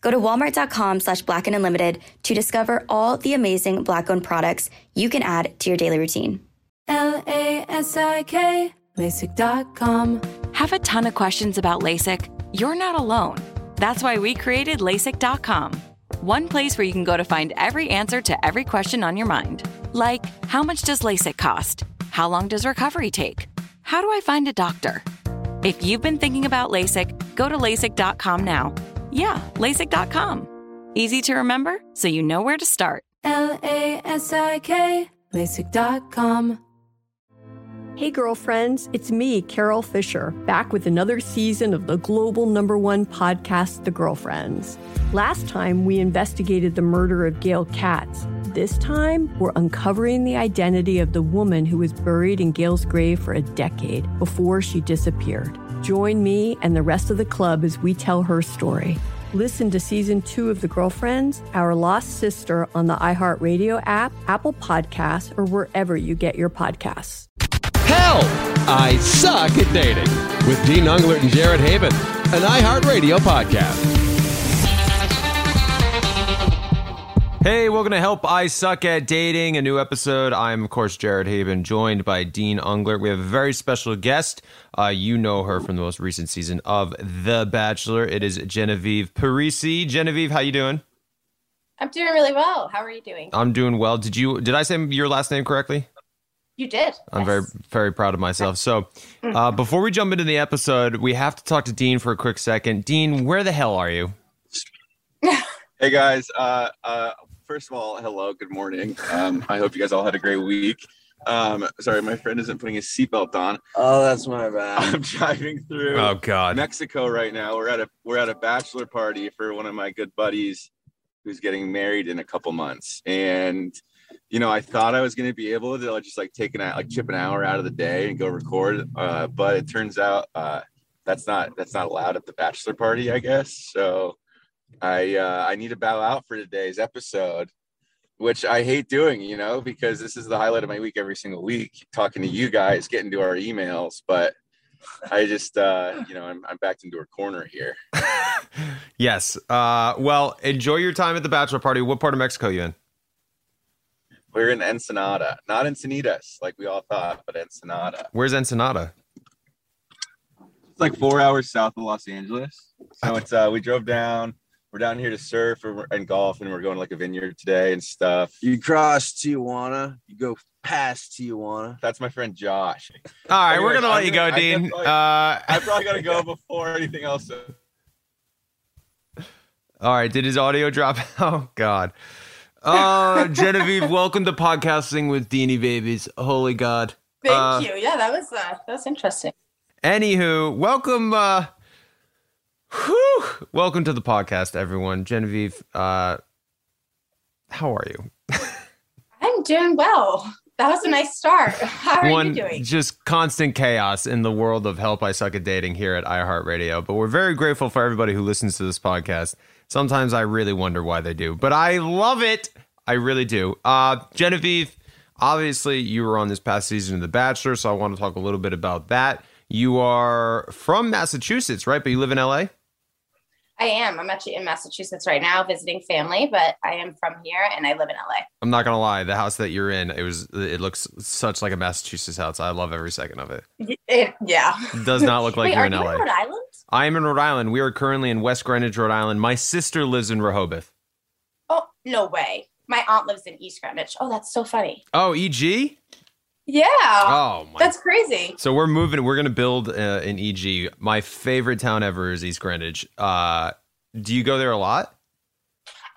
Go to walmart.com slash black and unlimited to discover all the amazing black owned products you can add to your daily routine. L A S I K, LASIK.com. Have a ton of questions about LASIK? You're not alone. That's why we created LASIK.com. One place where you can go to find every answer to every question on your mind. Like, how much does LASIK cost? How long does recovery take? How do I find a doctor? If you've been thinking about LASIK, go to LASIK.com now. Yeah, LASIK.com. Easy to remember, so you know where to start. L A S I K, LASIK.com. Hey, girlfriends, it's me, Carol Fisher, back with another season of the global number one podcast, The Girlfriends. Last time, we investigated the murder of Gail Katz. This time, we're uncovering the identity of the woman who was buried in Gail's grave for a decade before she disappeared. Join me and the rest of the club as we tell her story. Listen to season two of The Girlfriends, Our Lost Sister on the iHeartRadio app, Apple Podcasts, or wherever you get your podcasts. Hell, I suck at dating with Dean Unglert and Jared Haibon, an iHeartRadio podcast. Hey, welcome to Help I Suck at Dating, a new episode. I'm, of course, Jared Haibon, joined by Dean Unglert. We have a very special guest. Uh, you know her from the most recent season of The Bachelor. It is Genevieve Parisi. Genevieve, how you doing? I'm doing really well. How are you doing? I'm doing well. Did you? Did I say your last name correctly? You did. I'm very, very proud of myself. So, uh, before we jump into the episode, we have to talk to Dean for a quick second. Dean, where the hell are you? Hey guys, uh, uh, first of all, hello, good morning. Um, I hope you guys all had a great week. Um, sorry, my friend isn't putting his seatbelt on. Oh, that's my bad. I'm driving through Oh God. Mexico right now. We're at a we're at a bachelor party for one of my good buddies who's getting married in a couple months. And you know, I thought I was gonna be able to just like take an like chip an hour out of the day and go record. Uh, but it turns out uh, that's not that's not allowed at the bachelor party, I guess. So I uh, I need to bow out for today's episode, which I hate doing, you know, because this is the highlight of my week every single week, talking to you guys, getting to our emails. But I just, uh, you know, I'm, I'm backed into a corner here. Yes. Uh, well, enjoy your time at the bachelor party. What part of Mexico are you in? We're in Ensenada, not Encinitas like we all thought, but Ensenada. Where's Ensenada? It's like four hours south of Los Angeles. So it's uh, we drove down. We're down here to surf and, and golf, and we're going to like a vineyard today and stuff. You cross Tijuana, you go past Tijuana. That's my friend Josh. All right, we're gonna let I'm you go, gonna- I Dean. definitely- Uh, I probably gotta go before anything else. all right, did his audio drop? Oh God. Uh, Genevieve, welcome to podcasting with Deanie Babies. Holy God. Thank Uh, you. Yeah, that was uh, that was interesting. Anywho, welcome. Uh, whew, welcome to the podcast, everyone. Genevieve, uh, how are you? I'm doing well. That was a nice start. How are One, you doing? just constant chaos in the world of help I suck at dating here at iHeartRadio. But we're very grateful for everybody who listens to this podcast. Sometimes I really wonder why they do, but I love it. I really do. Uh, Genevieve, obviously you were on this past season of The Bachelor, so I want to talk a little bit about that. You are from Massachusetts, right? But you live in LA? I am. I'm actually in Massachusetts right now visiting family, but I am from here and I live in LA. I'm not gonna lie, the house that you're in, it was it looks such like a Massachusetts house. I love every second of it. It- yeah. It does not look like Wait, you're are in you LA. in Rhode Island? I am in Rhode Island. We are currently in West Greenwich, Rhode Island. My sister lives in Rehoboth. Oh, no way. My aunt lives in East Greenwich. Oh, that's so funny. Oh, EG? Yeah. Oh my. That's crazy. So we're moving. We're gonna build uh, in EG. My favorite town ever is East Greenwich. Uh, do you go there a lot?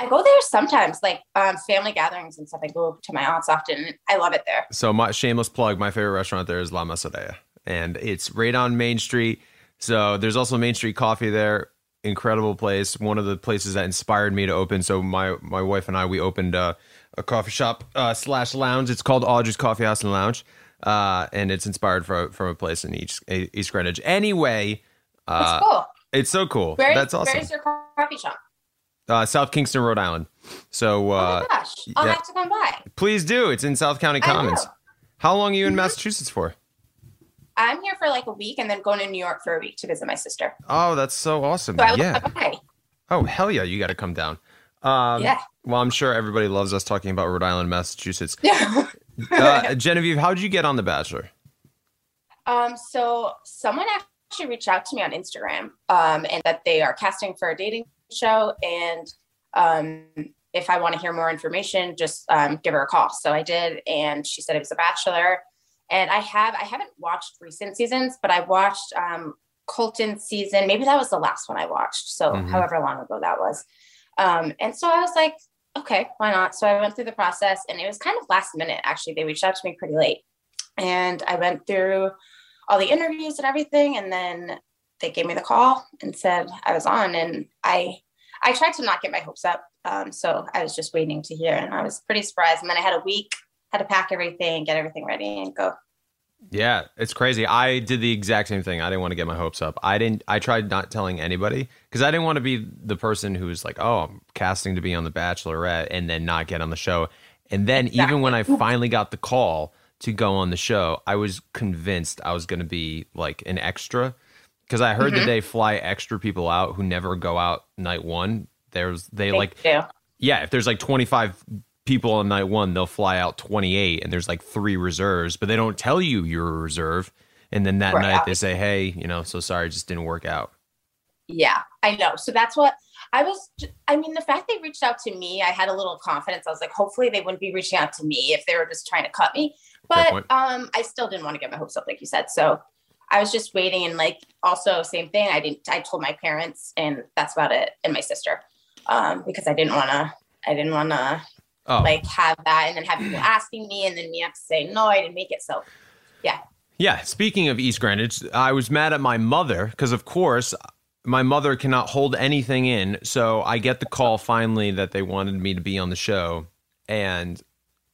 I go there sometimes, like um, family gatherings and stuff. I go to my aunt's often. I love it there. So my shameless plug. My favorite restaurant there is La Masseria, and it's right on Main Street. So there's also Main Street Coffee there. Incredible place. One of the places that inspired me to open. So my my wife and I we opened uh, a coffee shop uh, slash lounge. It's called Audrey's Coffee House and Lounge, uh, and it's inspired from from a place in East East Greenwich. Anyway, uh, That's cool. it's so cool. Where- That's awesome. Where's your coffee shop? Uh, South Kingstown, Rhode Island. So oh uh, my gosh, I'll yeah. have to come by. please do. It's in South County Commons. How long are you in Massachusetts for? I'm here for like a week and then going to New York for a week to visit my sister. Oh, that's so awesome. So yeah. Oh hell yeah, you got to come down. Um, Yeah. Well, I'm sure everybody loves us talking about Rhode Island, Massachusetts. Yeah. uh, Genevieve, how did you get on The Bachelor? Um, so someone actually reached out to me on Instagram, um, and that they are casting for a dating show, and um, if I want to hear more information, just um, give her a call. So I did, and she said it was a Bachelor, and I have I haven't watched recent seasons, but I watched um, Colton season. Maybe that was the last one I watched. So Mhm. however long ago that was, um, and so I was like, okay, why not? So I went through the process, and it was kind of last minute. Actually, they reached out to me pretty late, and I went through all the interviews and everything and then they gave me the call and said i was on and i i tried to not get my hopes up um, so i was just waiting to hear and i was pretty surprised and then i had a week had to pack everything get everything ready and go Yeah, it's crazy. I did the exact same thing. I didn't want to get my hopes up. I didn't. I tried not telling anybody because I didn't want to be the person who was like, "Oh, I'm casting to be on The Bachelorette," and then not get on the show. And then even when I finally got the call to go on the show, I was convinced I was going to be like an extra because I heard that Mhm. they fly extra people out who never go out night one. There's they They like do. yeah, if there's like 25 people on night one, they'll fly out 28 and there's like three reserves, but they don't tell you you're a reserve. And then that Right. night they say, hey, you know, so sorry, it just didn't work out. yeah i know so that's what i was I mean the fact they reached out to me i had a little confidence i was like hopefully they wouldn't be reaching out to me if they were just trying to cut me but um i still didn't want to get my hopes up like you said so i was just waiting and like also same thing i didn't i told my parents and that's about it and my sister um because i didn't want to i didn't want to Oh. like have that and then have people asking me and then me have to say no i didn't make it so yeah Yeah. Speaking of East Greenwich, I was mad at my mother because, of course, my mother cannot hold anything in. So I get the call finally that they wanted me to be on the show. And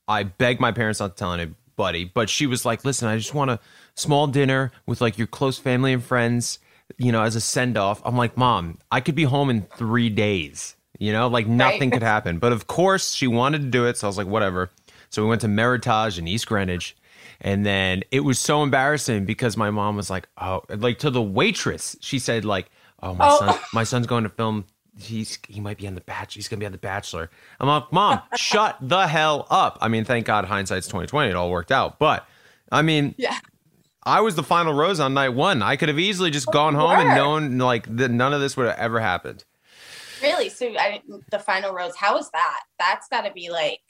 I begged my parents not to tell anybody. But she was like, listen, I just want a small dinner with like your close family and friends, you know, as a send off. I'm like, mom, I could be home in three days. You know, like nothing could happen. But of course, she wanted to do it. So I was like, whatever. So we went to Meritage in East Greenwich. And then it was so embarrassing because my mom was like, oh, like to the waitress, she said, like, oh, my Oh. son, my son's going to film. He's he might be on the Bachelor. He's gonna be on the Bachelor. I'm like, mom, shut the hell up. I mean, thank God hindsight's 2020. It all worked out. But I mean, yeah. I was the final rose on night one. I could have easily just gone home and known like that none of this would have ever happened. Really? So I the final rose, how was that? That's got to be like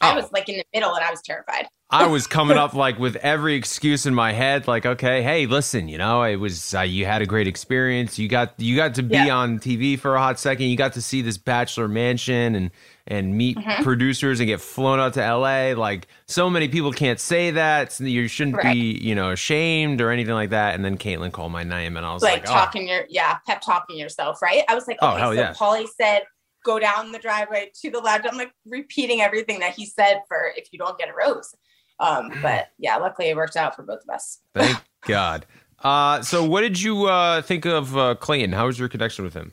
I Oh. was like in the middle and I was terrified. I was coming up like with every excuse in my head, like, okay, hey, listen, you know, it was uh, you had a great experience. You got you got to be Yeah. on TV for a hot second. You got to see this bachelor mansion and and meet Mhm. producers and get flown out to LA. Like so many people can't say that. So you shouldn't Right. be, you know, ashamed or anything like that. And then Kaitlyn called my name, and I was like, like, oh, talking your yeah, pep talking yourself, right? I was like, Oh, okay, hell so yeah. Paulie said go down the driveway to the left. I'm like repeating everything that he said for if you don't get a rose. Um, but yeah, luckily it worked out for both of us. thank God. Uh, so what did you uh, think of uh, Clayton? How was your connection with him?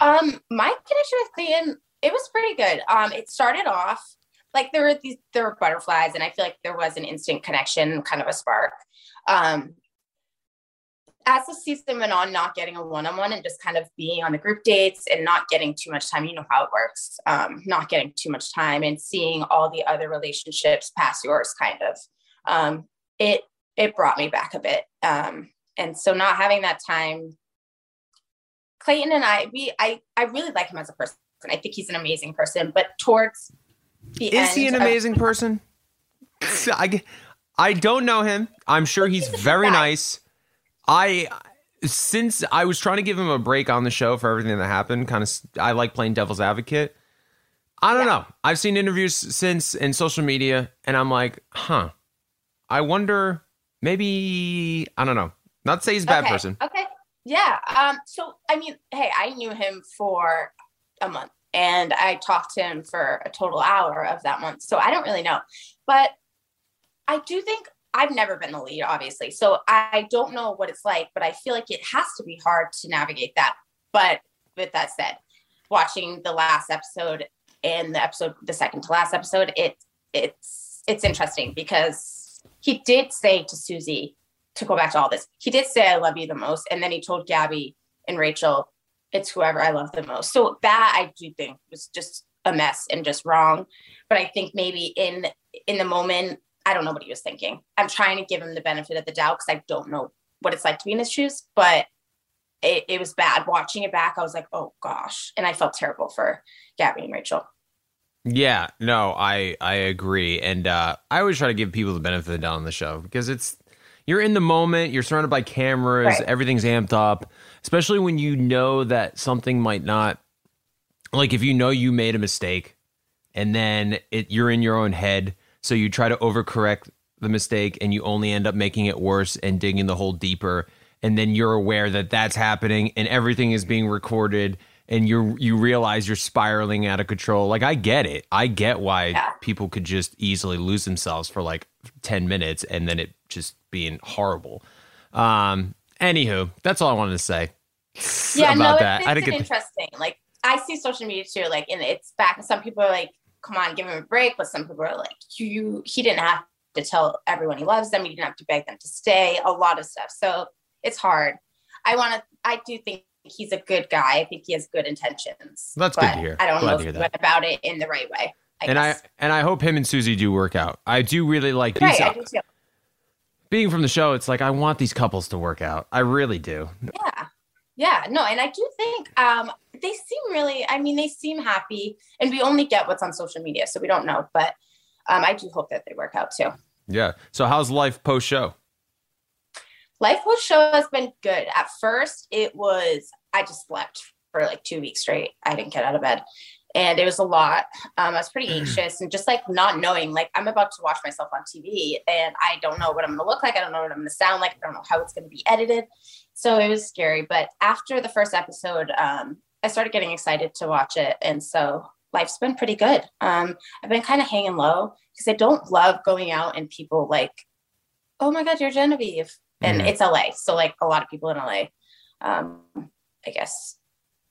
Um, my connection with Clayton, it was pretty good. Um, it started off like there were these there were butterflies, and I feel like there was an instant connection, kind of a spark. Um, as the season went on, not getting a one-on-one and just kind of being on the group dates and not getting too much time. You know how it works. Um, not getting too much time and seeing all the other relationships past yours, kind of. Um, it it brought me back a bit. Um, and so not having that time Clayton and I, we, I, I really like him as a person. I think he's an amazing person. But towards the Is he an of- amazing person? I, I don't know him. I'm sure he's very nice. I since I was trying to give him a break on the show for everything that happened, kind of I like playing devil's advocate. I don't know. I've seen interviews since in social media and I'm like, "Huh. I wonder maybe I don't know. Not to say he's a bad Okay, person. Okay. Yeah. Um, so I mean, hey, I knew him for a month and I talked to him for a total hour of that month. So I don't really know. But I do think I've never been the lead, obviously. So I don't know what it's like, but I feel like it has to be hard to navigate that. But with that said, watching the last episode and the episode, the second to last episode, it it's it's interesting because he did say to Susie to go back to all this. He did say I love you the most, and then he told Gabby and Rachel, it's whoever I love the most. So that I do think was just a mess and just wrong. But I think maybe in in the moment, I don't know what he was thinking. I'm trying to give him the benefit of the doubt because I don't know what it's like to be in his shoes, but it, it was bad. Watching it back, I was like, oh gosh. And I felt terrible for Gabby and Rachel. Yeah, no, I I agree, and uh, I always try to give people the benefit of the doubt on the show because it's you're in the moment, you're surrounded by cameras, Right. everything's amped up, especially when you know that something might not, like if you know you made a mistake, and then it you're in your own head, so you try to overcorrect the mistake, and you only end up making it worse and digging the hole deeper, and then you're aware that that's happening, and everything is being recorded and you you realize you're spiraling out of control. Like I get it. I get why people could just easily lose themselves for like 10 minutes and then it just being horrible. Um anywho, that's all I wanted to say. yeah, about no, that. It's, I it's didn't get interesting. Like I see social media too, like and it's back. Some people are like, "Come on, give him a break," but some people are like, "You, he didn't have to tell everyone he loves them. He didn't have to beg them to stay. A lot of stuff. So it's hard. I want to. I do think he's a good guy. I think he has good intentions. That's good to hear. I don't Glad know to if hear he that. went about it in the right way. I and guess. I and I hope him and Susie do work out. I do really like these right, too. being from the show, it's like I want these couples to work out. I really do. Yeah. Yeah, no, and I do think um they seem really I mean they seem happy and we only get what's on social media so we don't know but um I do hope that they work out too. Yeah. So how's life post show? Life post show has been good. At first it was I just slept for like 2 weeks straight. I didn't get out of bed. And it was a lot. Um, I was pretty anxious and just like not knowing, like I'm about to watch myself on TV and I don't know what I'm gonna look like. I don't know what I'm gonna sound like. I don't know how it's gonna be edited. So it was scary. But after the first episode, um, I started getting excited to watch it. And so life's been pretty good. Um, I've been kind of hanging low because I don't love going out and people like, oh my God, you're Genevieve. And Mhm. it's LA. So like a lot of people in LA, um, I guess,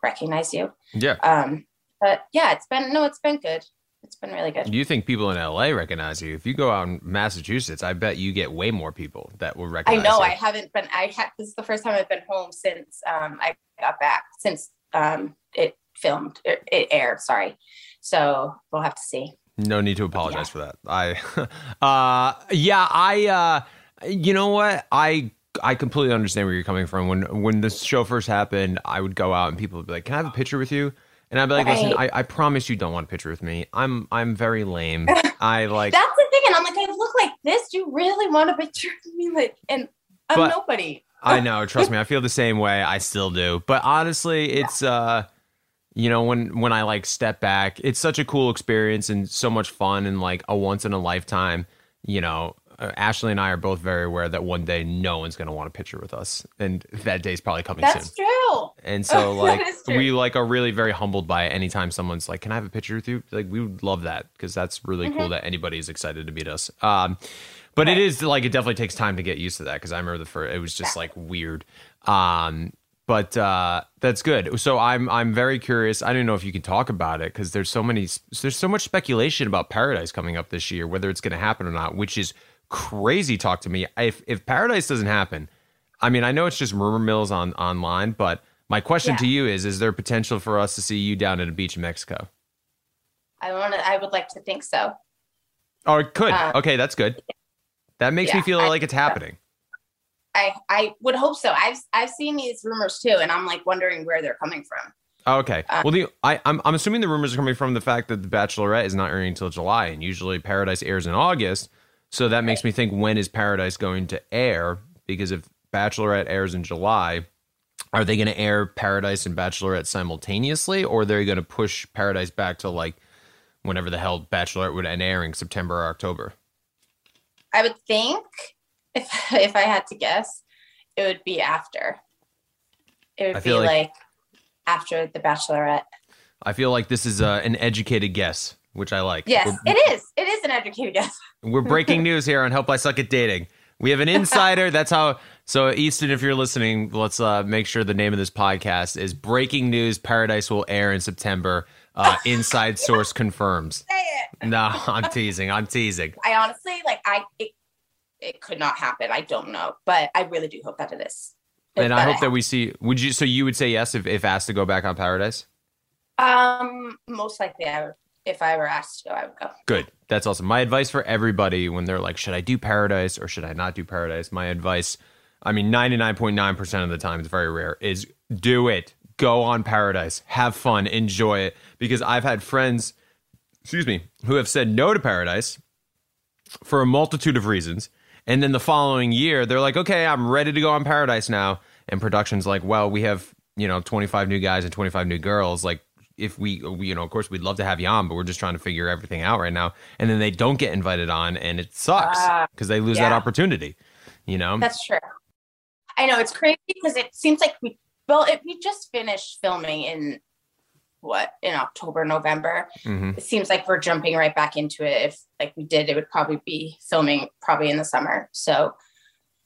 recognize you. Yeah. But yeah, it's been, no, it's been good. It's been really good. Do you think people in LA recognize you? If you go out in Massachusetts, I bet you get way more people that will recognize. I know you. I haven't been. I ha- this is the first time I've been home since um, I got back. Since um, it filmed, it, it aired. Sorry, so we'll have to see. No need to apologize for that. I, uh, yeah, I, uh, you know what? I, I completely understand where you're coming from. When, when this show first happened, I would go out and people would be like, "Can I have a picture with you?" And I'd be like, "Listen, I, I promise you don't want a picture with me. I'm, I'm very lame. I like, That's the thing, and I'm like, I look like this. Do you really want a picture of me? Like, and I'm But- nobody. I know. Trust me, I feel the same way. I still do. But honestly, it's uh you know when when I like step back, it's such a cool experience and so much fun and like a once in a lifetime. You know, Ashley and I are both very aware that one day no one's going to want a picture with us, and that day's probably coming soon. That's true. And so like we like are really very humbled by it anytime someone's like, "Can I have a picture with you?" Like we would love that because that's really cool Mhm. that anybody is excited to meet us. Um, but it is like it definitely takes time to get used to that because I remember the first it was just like weird. Um, but uh, that's good. So I'm I'm very curious. I don't know if you can talk about it because there's so many there's so much speculation about Paradise coming up this year, whether it's going to happen or not, which is crazy. Talk to me. If if Paradise doesn't happen, I mean, I know it's just rumor mills on online, but my question Yeah. to you is: Is there potential for us to see you down at a beach in Mexico? I want to. I would like to think so. Oh, it could. Uh, okay, that's good. That makes me feel I like it's happening. I I would hope so. I've I've seen these rumors too, and I'm like wondering where they're coming from. Oh, okay. Uh, well, the I, I'm I'm assuming the rumors are coming from the fact that the Bachelorette is not airing until July, and usually Paradise airs in August. So that makes me think: when is Paradise going to air? Because if Bachelorette airs in July, are they going to air Paradise and Bachelorette simultaneously, or they're going to push Paradise back to like whenever the hell Bachelorette would end airing, September or October? I would think if if I had to guess, it would be after. It would I be like, like- after The Bachelorette. I feel like this is uh, an educated guess, which I like. Yes, We're- it is. It is an educated guess. We're breaking news here on Help I Suck at Dating. We have an insider. That's how. So, Easton, if you're listening, let's uh, make sure the name of this podcast is Breaking News Paradise will air in September. Uh, inside source confirms. Say it. No, I'm teasing. I'm teasing. I honestly like. I it, it could not happen. I don't know, but I really do hope that it is. It And I hope that we see. Would you? So, you would say yes if, if asked to go back on Paradise? Um, most likely, I would. If I were asked to go, I would go. Good. That's awesome. My advice for everybody when they're like, should I do Paradise or should I not do Paradise? My advice, I mean, 99.9% of the time, it's very rare, is do it. Go on Paradise. Have fun. Enjoy it. Because I've had friends, excuse me, who have said no to Paradise for a multitude of reasons. And then the following year, they're like, okay, I'm ready to go on Paradise now. And production's like, well, we have, you know, 25 new guys and 25 new girls. Like, if we, we, you know, of course, we'd love to have you on, but we're just trying to figure everything out right now. And then they don't get invited on, and it sucks Ah, because they lose that opportunity. You know, That's true. I know it's crazy because it seems like we well, it, we just finished filming in what in October, November. Mhm. It seems like we're jumping right back into it. If like we did, it would probably be filming probably in the summer. So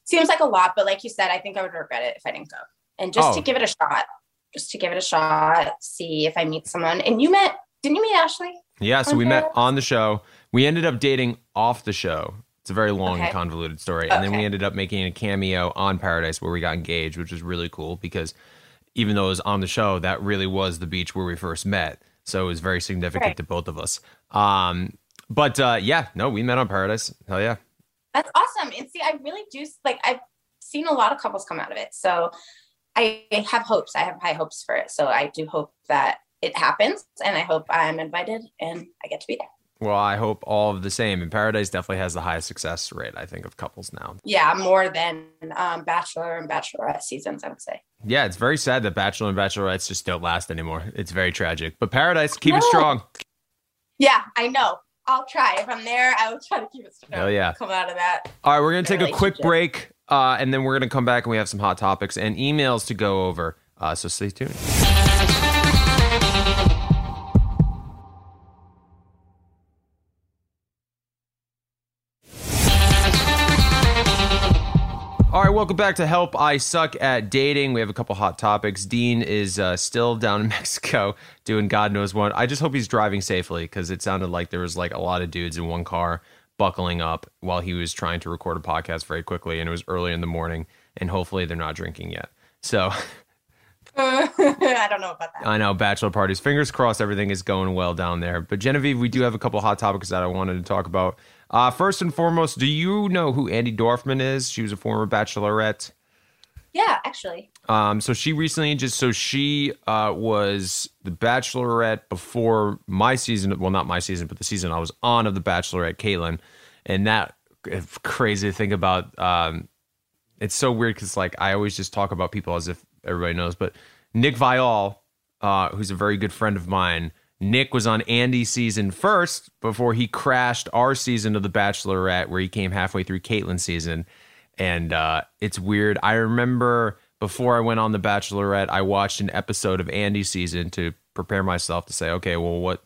seems like a lot, but like you said, I think I would regret it if I didn't go. And just Oh. to give it a shot, just to give it a shot, see if I meet someone. And you met, didn't you meet Ashley? Yeah, so we met on the show. We ended up dating off the show. It's a very long and convoluted story. And then we ended up making a cameo on Paradise where we got engaged, which was really cool because even though it was on the show, that really was the beach where we first met. So it was very significant Right. to both of us. Um, but uh, yeah, no, we met on Paradise. Hell yeah. That's awesome. And see, I really do like I've seen a lot of couples come out of it. So I have hopes. I have high hopes for it. So I do hope that it happens and I hope I'm invited and I get to be there. Well, I hope all of the same. And Paradise definitely has the highest success rate, I think, of couples now. Yeah, more than um, Bachelor and Bachelorette seasons, I would say. Yeah, it's very sad that Bachelor and Bachelorettes just don't last anymore. It's very tragic. But Paradise, keep it strong. Yeah, I know. I'll try. If I'm there, I will try to keep it strong. Hell yeah. Come out of that. All right, we're going to take a quick break uh, and then we're going to come back and we have some hot topics and emails to go over. Uh, so stay tuned. All right, welcome back to Help I Suck at Dating. We have a couple hot topics. Dean is uh, still down in Mexico doing God knows what. I just hope he's driving safely because it sounded like there was like a lot of dudes in one car buckling up while he was trying to record a podcast very quickly, and it was early in the morning. And hopefully, they're not drinking yet. So I don't know about that. I know bachelor parties. Fingers crossed, everything is going well down there. But Genevieve, we do have a couple hot topics that I wanted to talk about. Uh, first and foremost, do you know who Andi Dorfman is? She was a former bachelorette. Yeah, actually. Um, so she recently just so she uh, was the Bachelorette before my season. Well, not my season, but the season I was on of the Bachelorette, Kaitlyn, and that crazy to think about. Um, it's so weird because like I always just talk about people as if everybody knows, but Nick Viall, uh, who's a very good friend of mine. Nick was on Andi's season first before he crashed our season of The Bachelorette, where he came halfway through Kaitlyn's season and uh, it's weird. I remember before I went on The Bachelorette, I watched an episode of Andi's season to prepare myself to say, okay, well, what,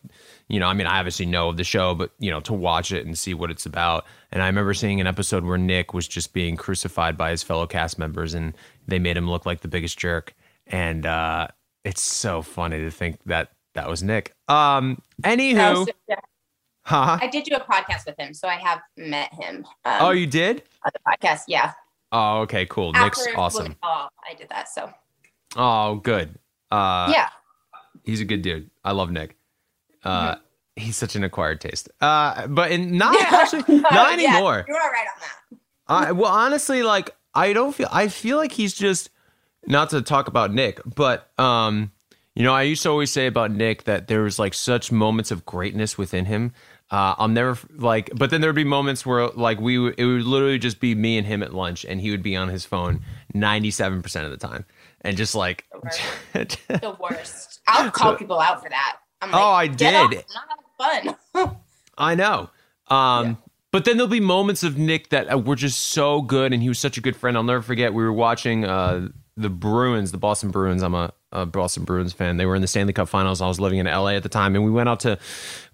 you know, I mean, I obviously know of the show, but, you know, to watch it and see what it's about. And I remember seeing an episode where Nick was just being crucified by his fellow cast members and they made him look like the biggest jerk. And uh, it's so funny to think that that was Nick. Um, anywho, was- yeah. huh? I did do a podcast with him, so I have met him. Um, Oh, you did? on the podcast, yeah. Oh, okay, cool. Nick's awesome. Talk, I did that. So Oh, good. Uh, yeah, he's a good dude. I love Nick. Uh, Mm-hmm. He's such an acquired taste. Uh, but in, not actually, not Yeah, anymore. You are right on that. I, well, honestly, like I don't feel. I feel like he's just not to talk about Nick, but um, you know, I used to always say about Nick that there was like such moments of greatness within him. Uh, I'll never like, but then there'd be moments where like we would, it would literally just be me and him at lunch, and he would be on his phone ninety seven percent of the time, and just like, The worst. I'll call people out for that. I'm Oh, I did. Not fun. I know. Um, But then there'll be moments of Nick that uh, were just so good, and he was such a good friend. I'll never forget. We were watching uh, the Bruins, the Boston Bruins. I'm a, a Boston Bruins fan. They were in the Stanley Cup Finals. I was living in LA at the time, and we went out to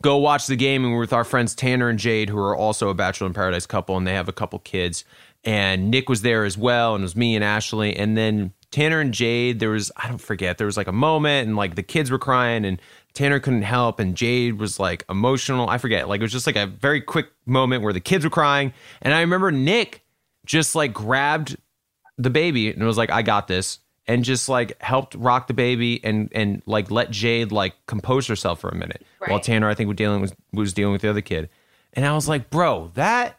go watch the game. And we were with our friends Tanner and Jade, who are also a Bachelor in Paradise couple, and they have a couple kids. And Nick was there as well, and it was me and Ashley. And then Tanner and Jade, there was I don't forget, there was like a moment, and like the kids were crying, and Tanner couldn't help, and Jade was like emotional. I forget, like it was just like a very quick moment where the kids were crying, and I remember Nick just like grabbed the baby and was like, "I got this," and just like helped rock the baby and and like let Jade like compose herself for a minute while Tanner I think was dealing was was dealing with the other kid, and I was like, "Bro, that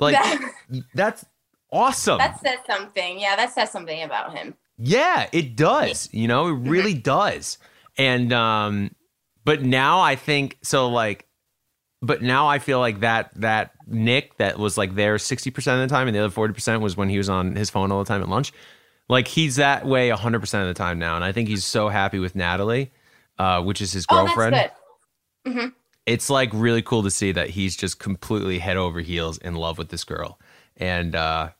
like that's awesome." That says something. Yeah, that says something about him. Yeah, it does. You know, it really does. And um but now I think so like but now I feel like that that Nick that was like there 60% of the time and the other 40% was when he was on his phone all the time at lunch. Like he's that way 100% of the time now and I think he's so happy with Natalie uh which is his Oh, girlfriend. that's good. hmm It's like really cool to see that he's just completely head over heels in love with this girl. And uh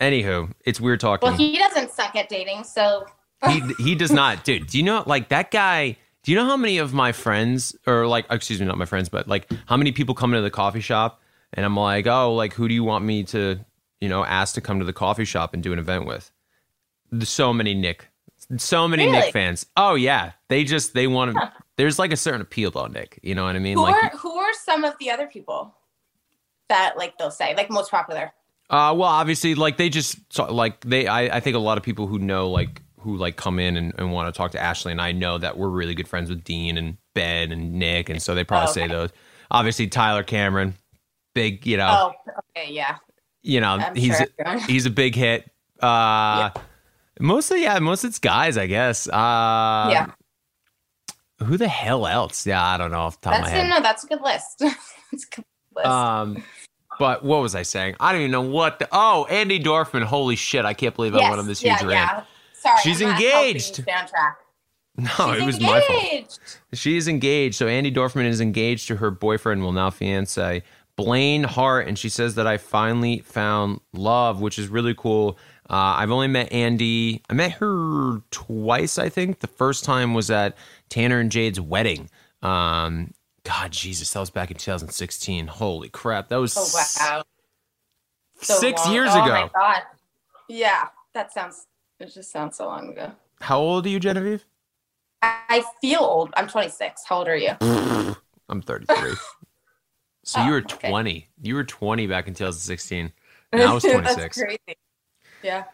anywho, it's weird talking Well, he doesn't suck at dating, so he he does not, dude. Do you know like that guy? Do you know how many of my friends, or like, excuse me, not my friends, but like how many people come into the coffee shop, and I'm like, oh, like who do you want me to, you know, ask to come to the coffee shop and do an event with? So many Nick, so many Really? Nick fans. Oh yeah, they just they want to. There's like a certain appeal about Nick. You know what I mean? who like, are who are some of the other people that like they'll say like most popular? Uh, well, obviously, like they just like they. I, I think a lot of people who know like who like come in and, and want to talk to Ashley and I know that we're really good friends with Dean and Ben and Nick, and so they probably Oh, say those. Obviously, Tyler Cameron, big, you know, Oh, okay, yeah. you know, I'm he's sure he's a big hit. Uh, mostly, yeah, most it's guys, I guess. Uh, yeah. Who the hell else? Yeah, I don't know off the top That's of my head. no, that's a good list. it's a good list. Um, but what was I saying? I don't even know what. The, oh, Andi Dorfman! Holy shit! I can't believe I yes, went on this huge yeah, rant. yeah. Sorry, She's I'm engaged. you stay on track. No, She's it was my fault. engaged. She is engaged. So Andi Dorfman is engaged to her boyfriend, well now fiance, Blaine Hart, and she says that I finally found love, which is really cool. Uh, I've only met Andi. I met her twice, I think. The first time was at Tanner and Jade's wedding. Um, God, Jesus, that was back in 2016. Holy crap, that was Oh wow. So six long. years oh, ago. my god. Yeah, that sounds. It just sounds so long ago. How old are you, Genevieve? I, feel old. I'm 26. How old are you? I'm 33. so you Oh, were okay. 20. You were 20 back in 2016. And I was 26. That's crazy. Yeah.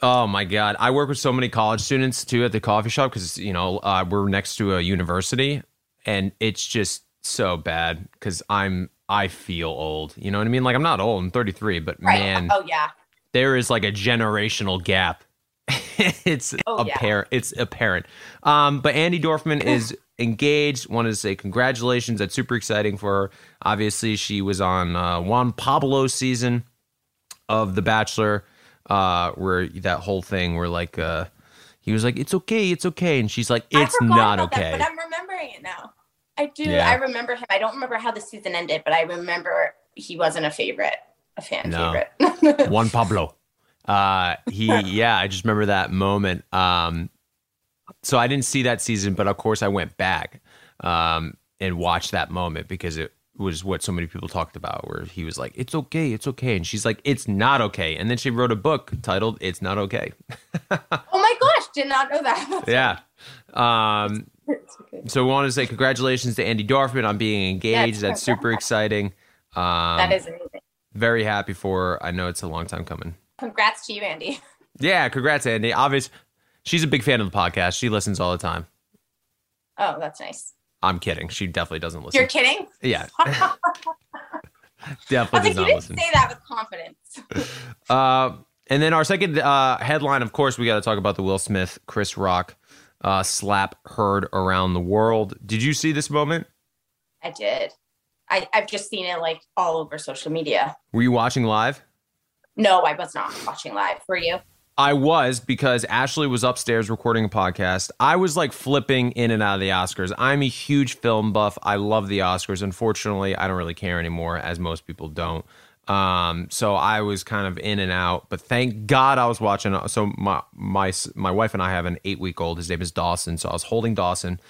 Oh my god! I work with so many college students too at the coffee shop because you know uh, we're next to a university, and it's just so bad because I'm I feel old. You know what I mean? Like I'm not old. I'm 33, but Right. man, Oh yeah. there is like a generational gap. it's Oh, yeah. apparent. It's apparent. Um, but Andi Dorfman is engaged. Wanted to say congratulations. That's super exciting for her. Obviously, she was on uh, Juan Pablo's season of The Bachelor, uh, where that whole thing where like uh, he was like, "It's okay, it's okay," and she's like, "It's not okay." That, but I'm remembering it now. I do. Yeah. I remember him. I don't remember how the season ended, but I remember he wasn't a favorite, a fan No. favorite. Juan Pablo. Uh, he, yeah, I just remember that moment. Um, so I didn't see that season, but of course I went back um, and watched that moment because it was what so many people talked about. Where he was like, "It's okay, it's okay," and she's like, "It's not okay," and then she wrote a book titled "It's Not Okay." oh my gosh, did not know that. yeah. Um, so we want to say congratulations to Andi Dorfman on being engaged. Yes, That's super exciting. Um, that is amazing. very happy for. her. I know it's a long time coming. Congrats to you, Andi. Yeah, congrats, Andi. Obvious, she's a big fan of the podcast. She listens all the time. Oh, that's nice. I'm kidding. She definitely doesn't listen. You're kidding? Yeah, definitely does not you didn't listen. say that with confidence. Uh, and then our second uh, headline, of course, we got to talk about the Will Smith, Chris Rock uh, slap heard around the world. Did you see this moment? I did. I, I've just seen it like all over social media. Were you watching live? No, I was not watching live. Were you? I was because Ashley was upstairs recording a podcast. I was like flipping in and out of the Oscars. I'm a huge film buff. I love the Oscars. Unfortunately, I don't really care anymore, as most people don't. Um, so I was kind of in and out, but thank God I was watching. So my my my wife and I have an eight week old. His name is Dawson. So I was holding Dawson,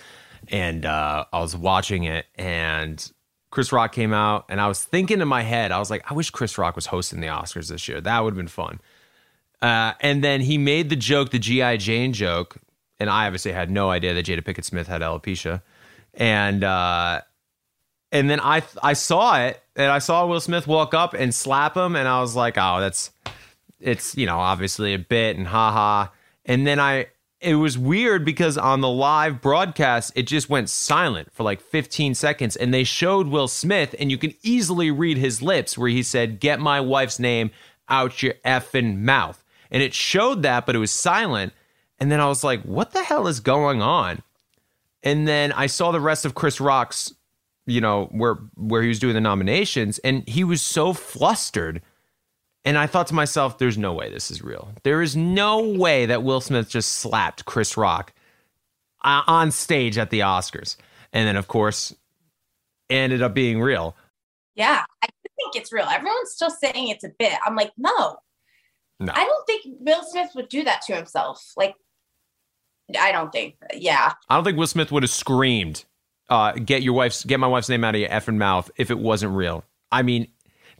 and uh, I was watching it, and Chris Rock came out, and I was thinking in my head, I was like, I wish Chris Rock was hosting the Oscars this year. That would have been fun. Uh, and then he made the joke, the GI Jane joke, and I obviously had no idea that Jada Pinkett Smith had alopecia, and uh, and then I I saw it, and I saw Will Smith walk up and slap him, and I was like, oh, that's it's you know obviously a bit and haha. And then I it was weird because on the live broadcast it just went silent for like 15 seconds, and they showed Will Smith, and you can easily read his lips where he said, "Get my wife's name out your effing mouth," and it showed that, but it was silent. And then I was like, what the hell is going on? And then I saw the rest of Chris Rock's you know where where he was doing the nominations and he was so flustered. And i thought to myself there's no way this is real. There is no way that will smith just slapped chris rock uh, on stage at the oscars. And then of course ended up being real. Yeah i think it's real. Everyone's still saying it's a bit. I'm like no no i don't think will smith would do that to himself like i don't think yeah i don't think will smith would have screamed uh, get your wife's get my wife's name out of your effing mouth if it wasn't real. I mean,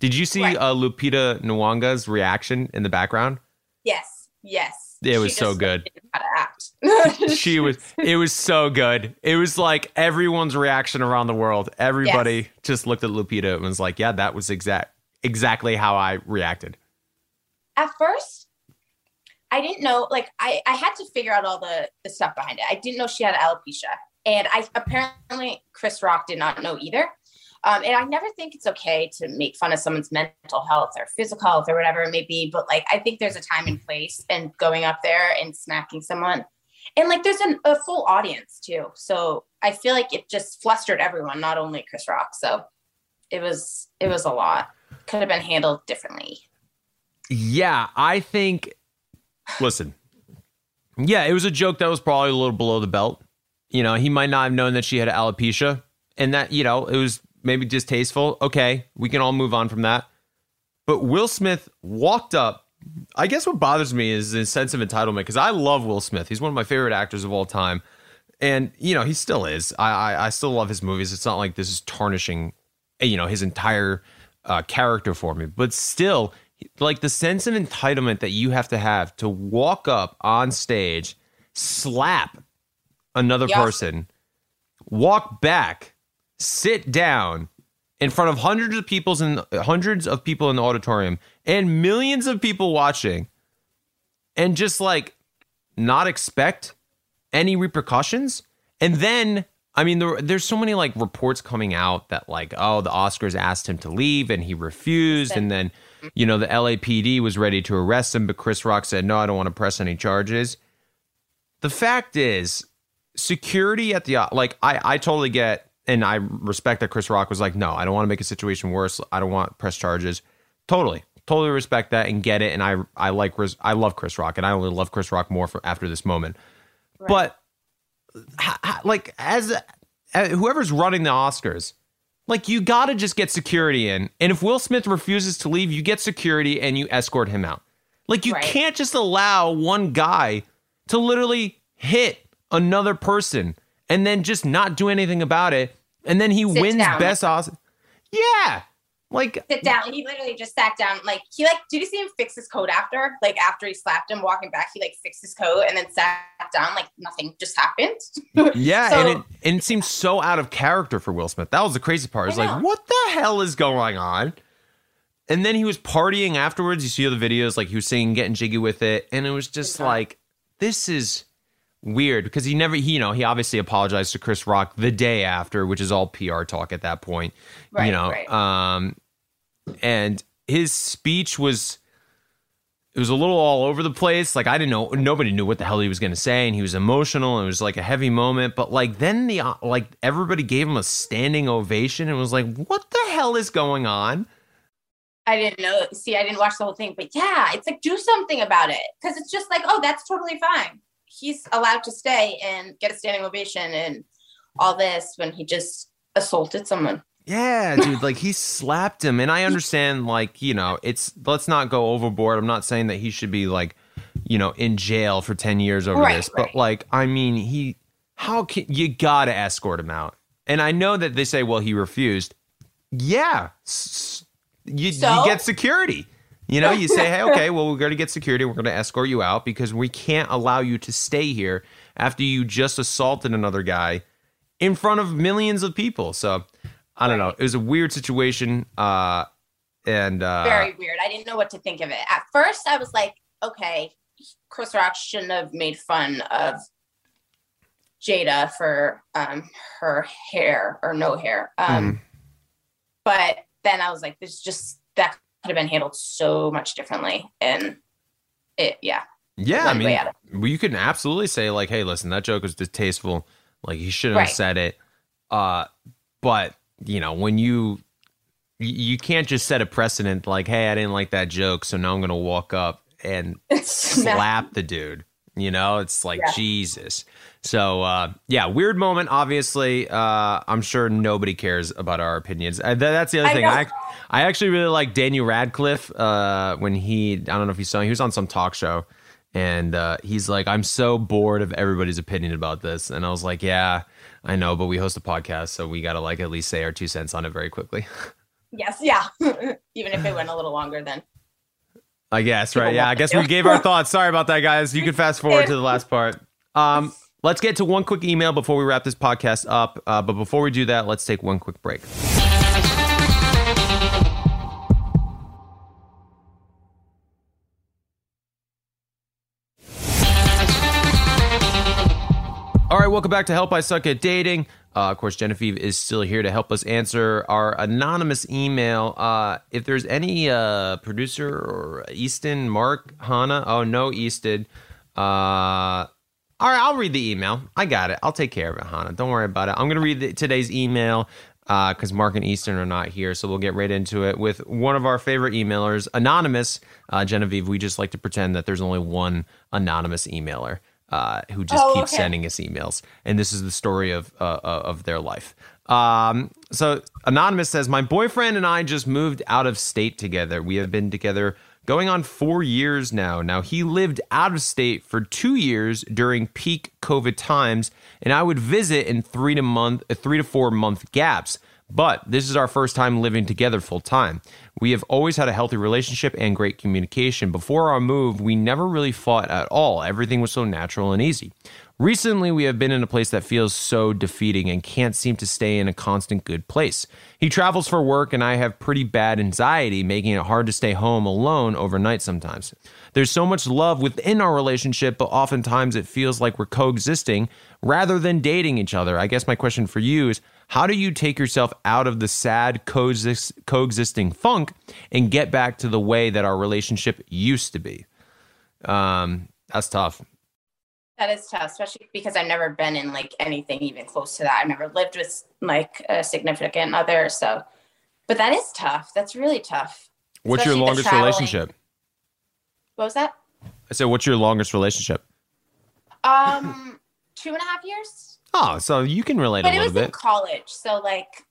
did you see right. uh, Lupita Nyong'o's reaction in the background? Yes, yes. It was so good. she was. It was so good. It was like everyone's reaction around the world. Everybody yes. just looked at Lupita and was like, "Yeah, that was exact exactly how I reacted." At first, I didn't know. Like, I I had to figure out all the the stuff behind it. I didn't know she had alopecia. And I apparently Chris Rock did not know either. Um, and I never think it's okay to make fun of someone's mental health or physical health or whatever it may be. But like, I think there's a time and place and going up there and smacking someone. And like, there's an, a full audience too. So I feel like it just flustered everyone, not only Chris Rock. So it was, it was a lot. Could have been handled differently. Yeah. I think, listen, yeah, it was a joke that was probably a little below the belt. You know, he might not have known that she had alopecia and that, you know, it was maybe distasteful. Okay, we can all move on from that. But Will Smith walked up. I guess what bothers me is his sense of entitlement because I love Will Smith. He's one of my favorite actors of all time. And, you know, he still is. I, I, I still love his movies. It's not like this is tarnishing, you know, his entire uh, character for me. But still, like the sense of entitlement that you have to have to walk up on stage, slap another yes. person, walk back, sit down in front of hundreds of people in hundreds of people in the auditorium and millions of people watching and just like not expect any repercussions and then I mean, there, there's so many like reports coming out that like, oh, the Oscars asked him to leave and he refused, and then, you know, the LAPD was ready to arrest him, but Chris Rock said, no, I don't want to press any charges. The fact is, security at the like I I totally get and I respect that Chris Rock was like, no, I don't want to make a situation worse. I don't want press charges. Totally, totally respect that and get it. And I I like I love Chris Rock and I only love Chris Rock more for after this moment. Right. But like as, as whoever's running the Oscars, like you got to just get security in. And if Will Smith refuses to leave, you get security and you escort him out. Like you right. can't just allow one guy to literally hit another person and then just not do anything about it. And then he Sit wins down. best Oscar. Yeah. Like sit down. He literally just sat down. Like he like, did you see him fix his coat after? Like after he slapped him, walking back, he like fixed his coat and then sat down. Like nothing just happened. yeah, so, and it and it seemed so out of character for Will Smith. That was the crazy part. It's like, what the hell is going on? And then he was partying afterwards. You see the videos, like he was singing, getting jiggy with it, and it was just like, this is weird because he never, he, you know, he obviously apologized to Chris Rock the day after, which is all PR talk at that point, right, you know. Right. Um, and his speech was it was a little all over the place. Like I didn't know, nobody knew what the hell he was going to say, and he was emotional. And it was like a heavy moment, but like then the uh, like everybody gave him a standing ovation and was like, "What the hell is going on?" I didn't know. See, I didn't watch the whole thing, but yeah, it's like do something about it because it's just like, oh, that's totally fine he's allowed to stay and get a standing ovation and all this when he just assaulted someone. Yeah, dude, like he slapped him. And I understand, like, you know, it's let's not go overboard. I'm not saying that he should be like, you know, in jail for 10 years over Right, this. right. But like, I mean, he how can you gotta escort him out? And I know that they say, well, he refused. Yeah. s- You, you get security. You know, you say, hey, okay, well, we're going to get security. We're going to escort you out because we can't allow you to stay here after you just assaulted another guy in front of millions of people. So I don't know. It was a weird situation. Uh, and uh, Very weird. I didn't know what to think of it. At first, I was like, okay, Chris Rock shouldn't have made fun of Jada for um, her hair or no hair. Um, Mhm. But then I was like, this just that could have been handled so much differently. And it, yeah. Yeah, I mean, way out of- well, you can absolutely say like, "Hey, listen, that joke was distasteful. Like, he shouldn't Right. have said it." Uh, but you know, when you you can't just set a precedent like, "Hey, I didn't like that joke, so now I'm gonna walk up and slap the dude." You know, it's like Yeah. Jesus. So uh, yeah, weird moment. Obviously, uh, I'm sure nobody cares about our opinions. Uh, th- that's the other I thing. know. I I actually really like Daniel Radcliffe uh, when he I don't know if you saw he was on some talk show and uh, he's like I'm so bored of everybody's opinion about this and I was like yeah I know but we host a podcast so we got to like at least say our two cents on it very quickly. Yes. Yeah. Even if it went a little longer than. I guess right yeah I guess we gave our thoughts. Sorry about that guys. You can fast forward to the last part. Um, let's get to one quick email before we wrap this podcast up. Uh, but before we do that, let's take one quick break. All right, welcome back to Help I Suck at Dating. Uh, of course, Genevieve is still here to help us answer our anonymous email. Uh, if there's any uh, producer or Easton, Mark, Hannah, oh no, Easton. Uh, all right, I'll read the email. I got it. I'll take care of it, Hannah. Don't worry about it. I'm going to read the, today's email because Mark and Easton are not here. So we'll get right into it with one of our favorite emailers, Anonymous. Uh, Genevieve, we just like to pretend that there's only one anonymous emailer uh, who just Oh, keeps okay. sending us emails. And this is the story of, uh, uh, of their life. Um, so Anonymous says, My boyfriend and I just moved out of state together. We have been together going on four years now. Now, he lived out of state for two years during peak COVID times, and I would visit in three to month, uh, three to four month gaps. But this is our first time living together full time. We have always had a healthy relationship and great communication. Before our move, we never really fought at all. Everything was so natural and easy. Recently, we have been in a place that feels so defeating and can't seem to stay in a constant good place. He travels for work, and I have pretty bad anxiety, making it hard to stay home alone overnight sometimes. There's so much love within our relationship, but oftentimes it feels like we're coexisting rather than dating each other. I guess my question for you is how do you take yourself out of the sad coexist- coexisting funk and get back to the way that our relationship used to be? Um, that's tough. That is tough, especially because I've never been in like anything even close to that. I've never lived with like a significant other. So, but that is tough. That's really tough. What's your Especially the longest relationship? What was that? I said, what's your longest relationship? Um, two and a half years. Oh, so you can relate But a it little was in bit. college, so like,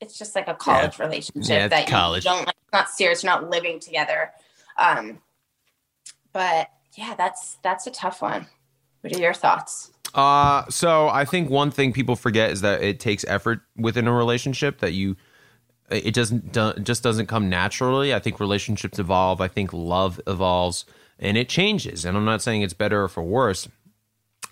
it's just like a college relationship Yeah, that college. you don't like. It's not serious. You're not living together. Um, but yeah, that's that's a tough one. What are your thoughts? Uh, so I think one thing people forget is that it takes effort within a relationship that you it doesn't do, just doesn't come naturally. I think relationships evolve. I think love evolves and it changes. And I'm not saying it's better or for worse.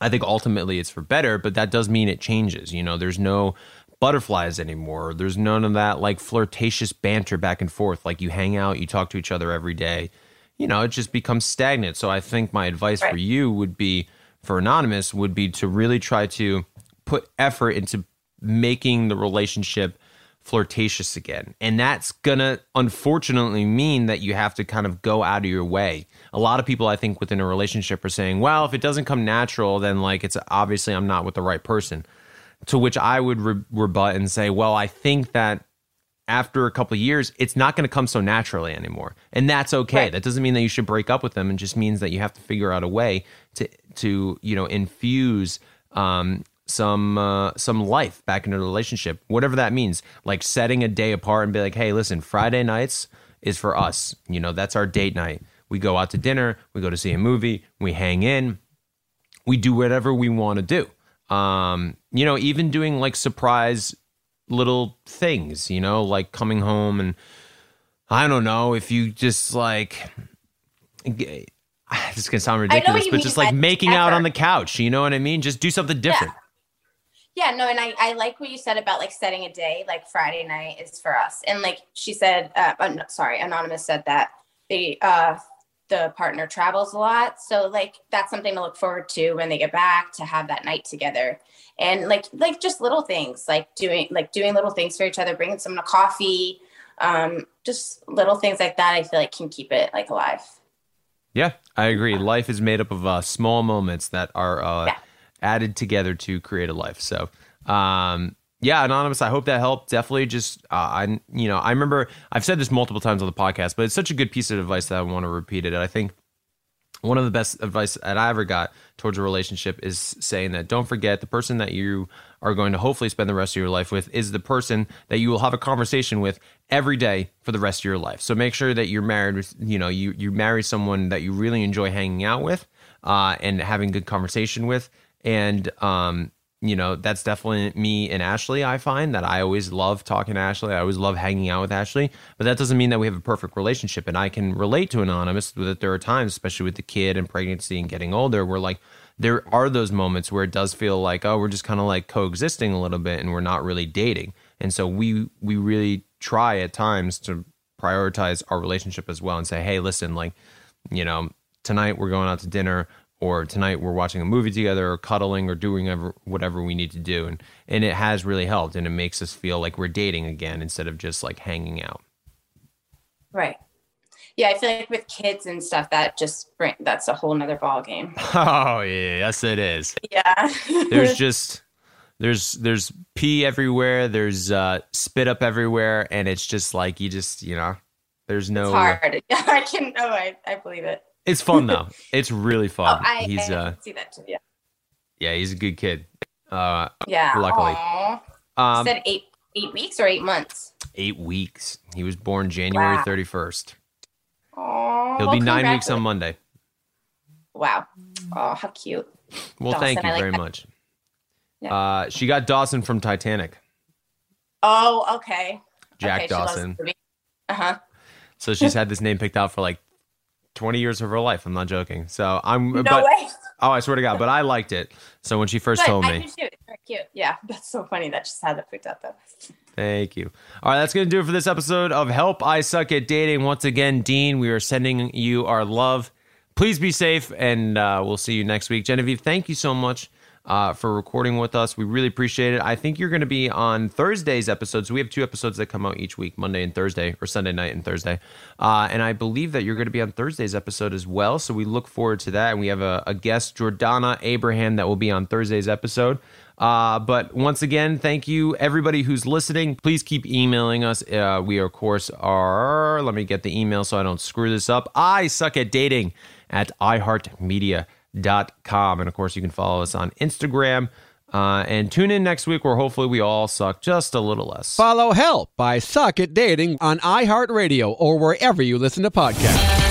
I think ultimately it's for better, but that does mean it changes. You know, there's no butterflies anymore. There's none of that like flirtatious banter back and forth. Like you hang out, you talk to each other every day. You know, it just becomes stagnant. So I think my advice for you would be for anonymous would be to really try to put effort into making the relationship flirtatious again. And that's going to unfortunately mean that you have to kind of go out of your way. A lot of people I think within a relationship are saying, "Well, if it doesn't come natural, then like it's obviously I'm not with the right person." To which I would re- rebut and say, "Well, I think that after a couple of years, it's not going to come so naturally anymore, and that's okay. Right. That doesn't mean that you should break up with them. It just means that you have to figure out a way to to you know infuse um, some uh, some life back into the relationship, whatever that means. Like setting a day apart and be like, hey, listen, Friday nights is for us. You know, that's our date night. We go out to dinner, we go to see a movie, we hang in, we do whatever we want to do. Um, you know, even doing like surprise little things, you know, like coming home and I don't know if you just like this is gonna sound ridiculous, but just like making out on the couch, you know what I mean? Just do something different. Yeah, no, and I, I like what you said about like setting a day, like Friday night is for us. And like she said, uh, uh, sorry, Anonymous said that the uh, the partner travels a lot. So like that's something to look forward to when they get back to have that night together. And like like just little things like doing like doing little things for each other, bringing someone a coffee, um, just little things like that. I feel like can keep it like alive. Yeah, I agree. Life is made up of uh, small moments that are uh, added together to create a life. So, um, yeah, anonymous. I hope that helped. Definitely, just uh, I, you know, I remember I've said this multiple times on the podcast, but it's such a good piece of advice that I want to repeat it. I think one of the best advice that I ever got towards a relationship is saying that don't forget the person that you are going to hopefully spend the rest of your life with is the person that you will have a conversation with every day for the rest of your life. So make sure that you're married with, you know, you you marry someone that you really enjoy hanging out with uh, and having good conversation with. And um, you know, that's definitely me and Ashley. I find that I always love talking to Ashley. I always love hanging out with Ashley, but that doesn't mean that we have a perfect relationship. And I can relate to Anonymous that there are times, especially with the kid and pregnancy and getting older, where like there are those moments where it does feel like, oh, we're just kind of like coexisting a little bit and we're not really dating. And so we we really try at times to prioritize our relationship as well and say, hey, listen, like, you know, tonight we're going out to dinner or tonight we're watching a movie together or cuddling or doing ever, whatever we need to do and and it has really helped and it makes us feel like we're dating again instead of just like hanging out Right. Yeah, I feel like with kids and stuff, that just bring that's a whole nother ball game. oh yeah yes it is Yeah. there's just there's there's pee everywhere there's uh spit up everywhere and it's just like you just you know there's no it's hard. I can oh I, I believe it. It's fun though it's really fun Oh, I, he's I uh see that too. Yeah. yeah he's a good kid uh Yeah. luckily Aw. um said eight eight weeks or eight months. eight weeks he was born january Wow. 31st Oh, he'll be nine weeks on monday Wow. Oh, how cute. well Dawson, thank you like very that. much Yeah. uh she got dawson from titanic Oh, okay. jack dawson Uh huh. so she's had this name picked out for like 20 years of her life i'm not joking so i'm No but way. oh i swear to god but i liked it so when she first But told I me do too. It's very cute. Yeah, that's so funny. That just had it picked up though. Thank you. All right, that's going to do it for this episode of Help I Suck at Dating. Once again, Dean, we are sending you our love. Please be safe, and uh, we'll see you next week. Genevieve, thank you so much uh, for recording with us. We really appreciate it. I think you're going to be on Thursday's episodes. We have two episodes that come out each week, Monday and Thursday, or Sunday night and Thursday. Uh, and I believe that you're going to be on Thursday's episode as well. So we look forward to that. And we have a, a guest, Jordana Abraham, that will be on Thursday's episode. Uh, but once again, thank you everybody who's listening. Please keep emailing us. Uh, we of course are. Let me get the email so I don't screw this up. I suck at dating at iHeartMedia.com, and of course you can follow us on Instagram. Uh, and tune in next week where hopefully we all suck just a little less. Follow Help I Suck at Dating on iHeartRadio or wherever you listen to podcasts.